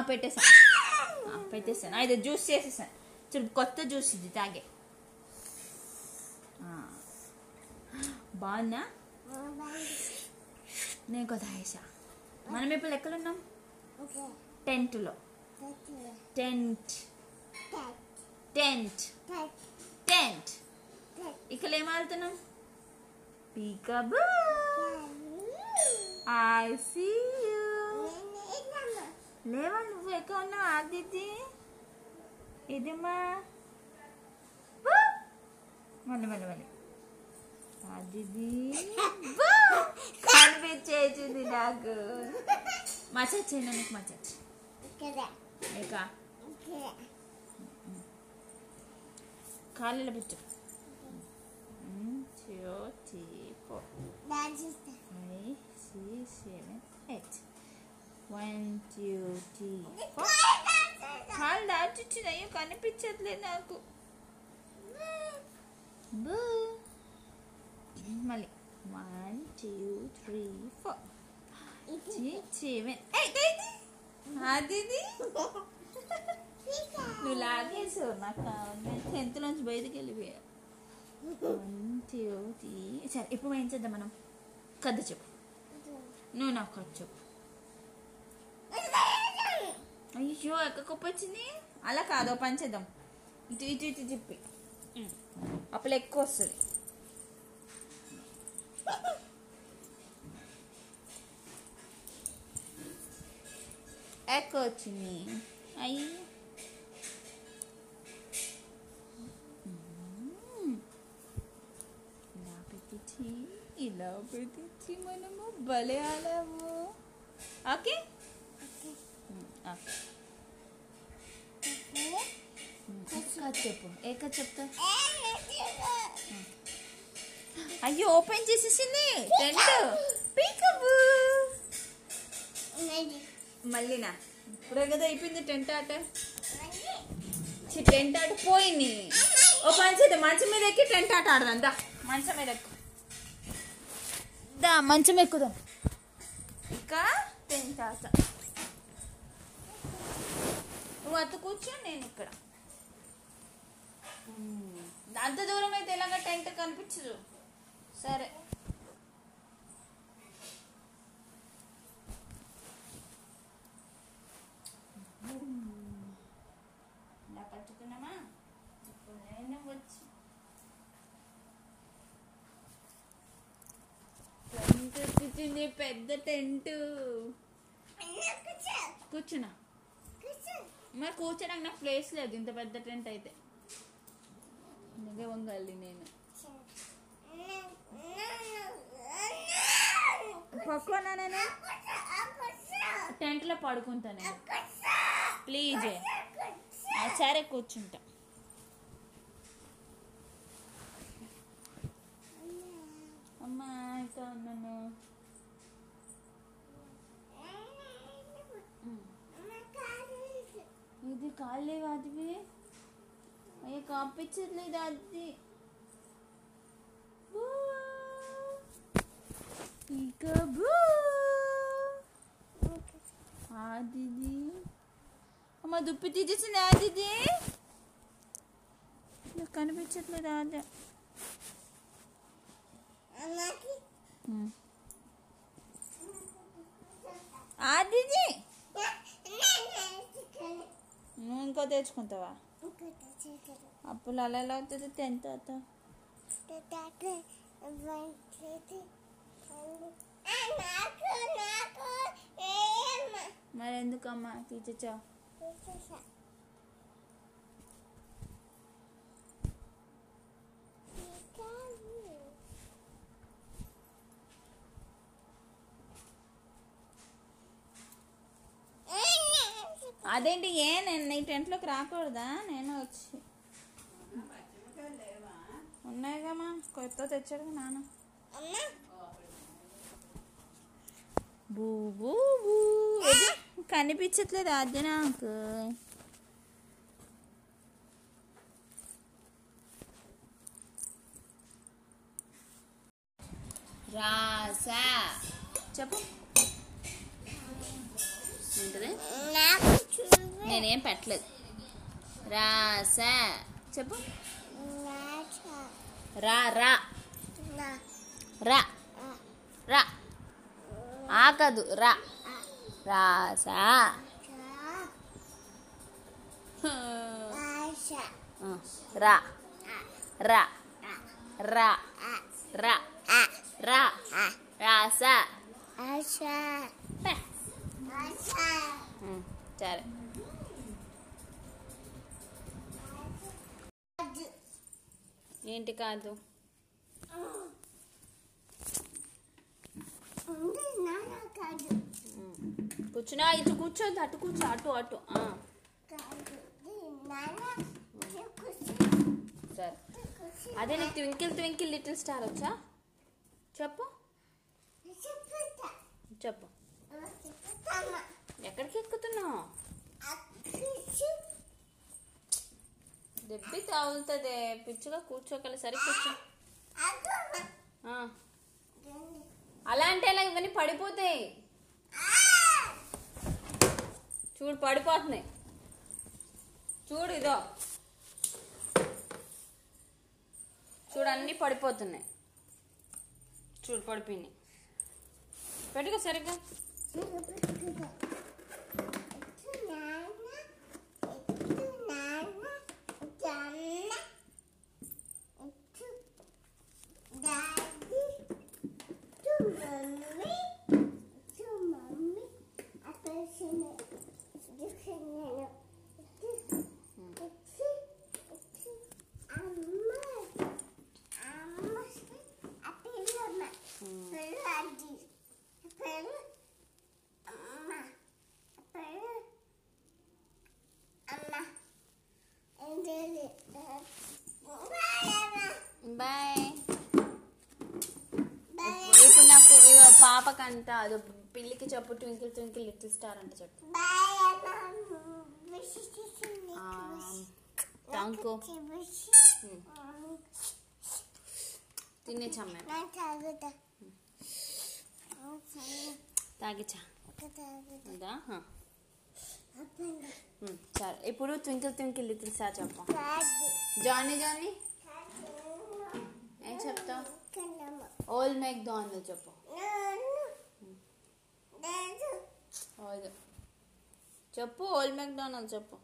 పెట్టేశాను. ఆ, పెట్టేశాను. అయితే జ్యూస్ చేసేసాను. చూడు కొత్త జ్యూస్ ఇది తాగే. బాగుందా? నేను కొత్త తాగేసా? మనం ఇప్పుడు ఎక్కడున్నాం టెంట్లో. టెంట్. టెంట్. టెంట్. ఇక్కడ ఏం ఆడుతున్నాం? పీకబూ. యూ లేవా నువ్వు ఎక్కడ ఉన్నావు ఆదిత్య ఇదిమ్మా వూ! మళ్ళీ మళ్ళీ మళ్ళీ ఆదిది! కనిపించేసింది నాకు మచ్చచ్చి నీకు మచ్చచ్చి ఇక కాళ్ళు పెట్టు two three four five six seven eight one two three కాళ్ళు దాచిచ్చింది అయ్యో కనిపించట్లేదు నాకు మళ్ళీ. వన్ టూ త్రీ ఫోర్ అది నువ్వు లాగేసావు నాకు టెన్త్ నుంచి బయటికి వెళ్ళిపోయా వన్ టూ త్రీ సరే ఇప్పుడు ఏం చేద్దాం మనం? కథ చెప్పు. నువ్వు నాకు కథ చెప్పు. అయ్యో ఎక్క కుప్ప వచ్చింది అలా కాదు పని చేద్దాం. ఇటు ఇటు ఇటు చెప్పి అప్పుడు ఎక్కువ వస్తుంది. ఎక్కువ వచ్చింది అయ్యి ఇలా పెట్టించి ఇలా పెట్టించి మనము భలే ఆడాము. ఓకే? కథ చెప్పు. ఏ కథ చెప్తా అయ్యో ఓపెన్ చేసేసింది. టెంట్ పీకబు మళ్ళీనా? ఇప్పుడే కదా అయిపోయింది టెంట్ ఆట. టెంట్ ఆట పోయింది. ఓ పని చేద్దాం మంచం మీద ఎక్కి టెంట్ ఆట ఆడదాం. దా మంచం మీద ఎక్కు. దా మంచం ఎక్కుదాం. ఇక టెంట్ ఆట. నువ్వు అత్త కూర్చో నేను ఇక్కడ. అంత దూరం అయితే ఎలాగ టెంట్ కనిపించదు. సరే. ఇలా పట్టుకున్నామా? ఇప్పుడు నేను వచ్చి టెంట్ వచ్చింది పెద్ద టెంట్. కూర్చున్నా. మరి కూర్చోడానికి నాకు ప్లేస్ లేదు. ఇంత పెద్ద టెంట్ అయితే. నిజే వంగాలి నేను. పక్కన టెంట్లో పడుకుంటా నేను. ప్లీజ్ సరే కూర్చుంటా. అమ్మా ఇంకా ఉన్నాను కాళ్ళే అదివి అయ్యో కాపించట్లేదు అది బూ. ఇక బూ. ఆదిది అమ్మ దుప్పి తీసేసింది ఆదిది నాకు కనిపించట్లేదు ఆది ఉమ్. ఆదిది నువ్వు ఇంకో తెచ్చుకుంటావా? అప్పుడు అలా ఎలా అవుతుంది టెన్త్ అవుతా మరి ఎందుకమ్మా తీర్చా అదేంటి ఏ నేను నీ టెంట్లోకి రాకూడదా? నేను వచ్చి. ఉన్నాయిగామా కొత్త తెచ్చాడు నాన్న. బూ బూ బూ. ఏది? కనిపించట్లేదు అది నాకు రాసా. చెప్పు. చూడు నేనేం పెట్టలేదు. రాసా. చెప్పు. రా రా. రా. రా. ఆ కాదు రా. రాసా. రా. రా. రా. రా. రా. రాసా. సరే అది ఏంటి కాదు? కూర్చున్నా ఇటు కూర్చోద్దు అటు కూర్చో అటు అటు. సరే. అదే నీకు ట్వింకిల్ ట్వింకిల్ లిటిల్ స్టార్ వచ్చా? చెప్పు. చెప్పు. ఎక్కడికి ఎక్కుతున్నావు? దెబ్బి తాగుతుంది. పిచ్చిగా కూర్చోగల సరే కూర్చో. ఆ, అలా అంటే అలా ఇవన్నీ పడిపోతాయి. చూడు పడిపోతున్నాయి. చూడు ఇదో. చూడు అన్నీ పడిపోతున్నాయి. చూడు పడిపోయినాయి. పెట్టుకో సరిగ్గా. పాపకంట అది పిల్లికి చెప్పు ట్వింకిల్ ట్వింకిల్ లిటిల్ స్టార్ అంటే చెప్పు. థ్యాంక్ యూ తినేచ్చమ్మ తాగిచ్చా? సరే ఇప్పుడు ట్వింకిల్ ట్వింకిల్ లిటిల్ స్టార్ చెప్పు. Johnny Johnny. ఏం చెప్తావు? ఓల్డ్ మేక్ దాన్ చెప్పు. ఓల్డ్ చెప్పు ఓల్డ్ మెక్డానల్ చెప్పు.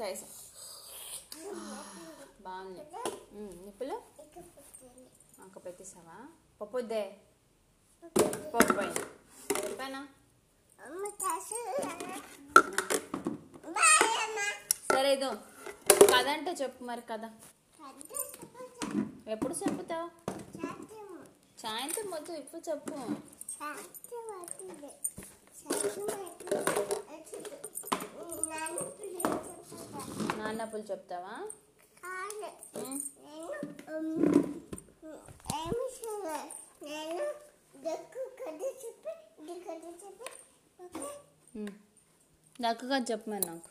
తెలుసు బాగుంది. నిప్పులు అంక పెట్టేసావా? పప్పు వద్దే? పప్పు అయింది చెప్పానా సరే ఇదో. కథ అంటే చెప్పు మరి కథ ఎప్పుడు చెప్పుతావు సాయంత్రం వద్దు ఇప్పుడు చెప్పు. నాన్నప్పులు చెప్తావా. దక్కగా చెప్పు మరి నాకు.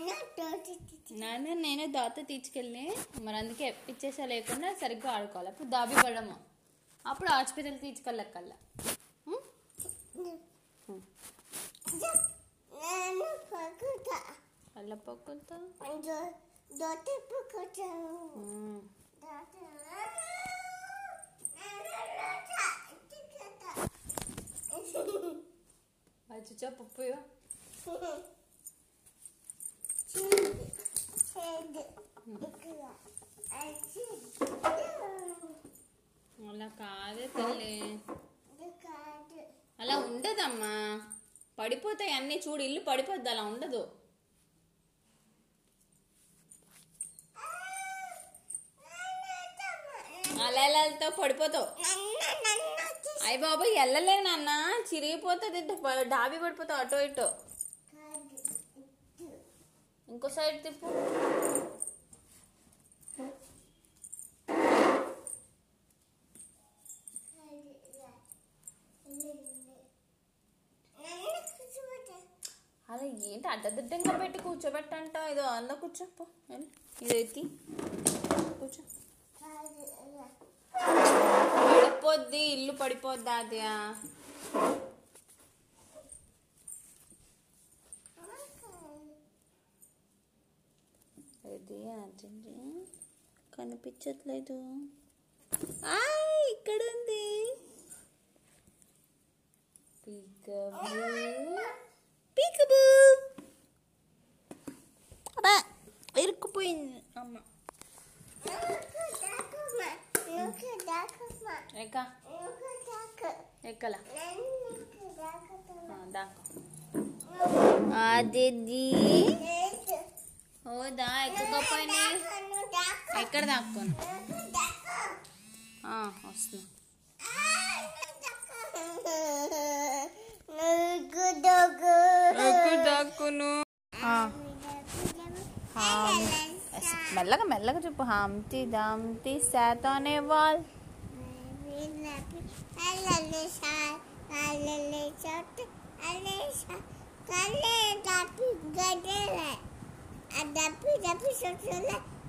నన్ను నేను దాత తీసుకెళ్ళి మరి అందుకే ఇచ్చేసా లేకుండా సరిగ్గా ఆడుకోవాలి. అప్పుడు దాబి పడము. అప్పుడు హాస్పిటల్ తీసుకెళ్ళక్కల్లా అల్ల చూచా పప్పు కాదే తల్లి. అలా ఉండదమ్మా. పడిపోతాయి అన్నీ చూడు ఇల్లు పడిపోద్ది అలా ఉండదు. అలా పడిపోతావు. అయ్య బాబు వెళ్ళలే నాన్న. చిరిగిపోతుంది డాబీ పడిపోతావు అటో ఇటో. ఇంకో సైడ్ తిప్పు కాదు ఇలా. ఇలా ఉంది. నన్ను కూర్చోబెట్టు. అలా ఏంటి అడ్డదిడ్డంగా పెట్టి కూర్చోబెట్టంట? ఇదో అందులో కూర్చోపో ఇదైతే ఇది ఎత్తి. కూర్చో. పడిపోద్ది ఇల్లు పడిపోద్ది అదియా? ఇది అర్జెంట్ కనిపించట్లేదు. ఆయ్ ఇక్కడ ఉంది పీకబూ పీకబూ అబ్బా ఇరుక్కుపోయింది అమ్మ నువ్వు దాకమ్మా. నువ్వు దాకమ్మా. ఎక్క నువ్వు దాకు. ఎక్కల నన్ను దాకుతావా? దాకా అది లేదు. ఓదా ఎక్కకపోయినా నువ్వు దాకు. ఎక్కడ దాక్కోను నువ్వు దాకు. ఆ, వస్తున్నా నువ్వు మెల్లగా మెల్లగా చెప్పు. Humpty Dumpty sat on a wall.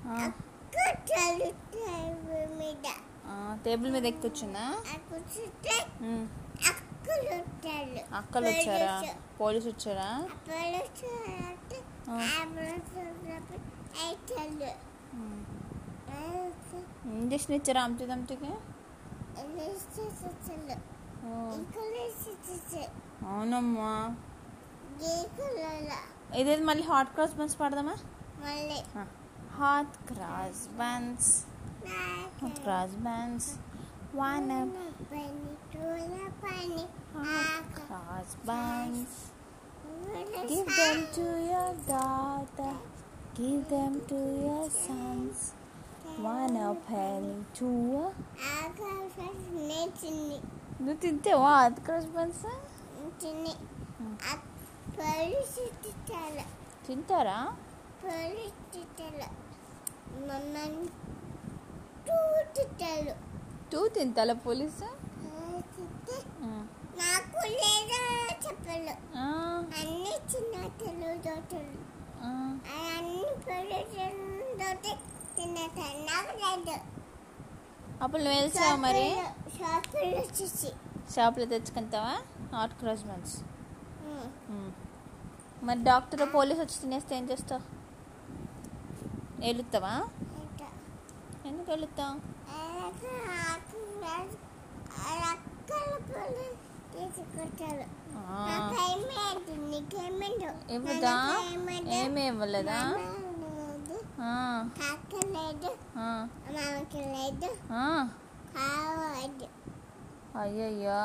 ఆ, మీద ఆ, టేబుల్ మీద ఎక్కి ఉంటారు అక్కలు వచ్చారా? పోలీసు వచ్చారా? అప్పుడు చూడంటే ఆ. అయితే ఉమ్. ఇంజక్షన్ ఇచ్చారా హంతి దంతికి ఓ, అవునమ్మా ఇదేది మళ్ళీ హాట్ క్రాస్ బన్స్ పడదామా మళ్ళీ hot cross buns hot cross buns one పని టూల పని hot cross buns Give them to your daughter. Give them to your sons. One a penny, two a. నువ్వు తింటావా అది క్రాస్ బన్స్? తిని పోలీసు తిట్టాలి తింటారా? టూ తింటాలా పోలీసు? నాకు లేదా చెప్పలు. అన్ని చిన్న తెలుగు అప్పుడు నువ్వు వెళ్తావా మరి షాపులు తెచ్చుకుంటావా హాట్ క్రాస్ బన్స్ మరి డాక్టర్ పోలీస్ వచ్చి తినేస్తే ఏం చేస్తావు వెళుతావా ఎందుకు వెళుతావు తీసుకొచ్చారు ఆ. నాకేమేంటి నీకేమేంటి ఇవ్వదా ఏమీ ఇవ్వలేదా ఆ, కాకలేదు ఆ, మామకి లేదు ఆ. కావద్దు అయ్యయ్యో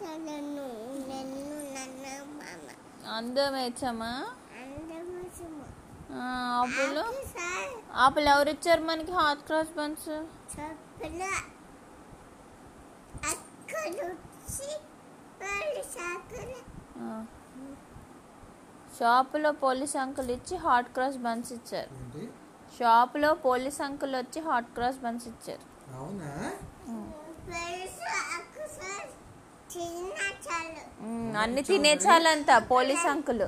తనను నన్ను ఆపులు? ఆపులు ఎవరు ఇచ్చారు మనకి హాట్ క్రాస్ బన్స్. షాపులో పోలీస్ అంకుల్ ఇచ్చి హాట్ క్రాస్ బన్స్ ఇచ్చారు. షాపులో పోలీస్ అంకుల్ వచ్చి హాట్ క్రాస్ బన్స్ ఇచ్చారు. అన్ని తినేచాలంట police uncle.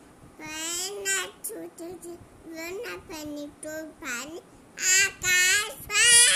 When I when I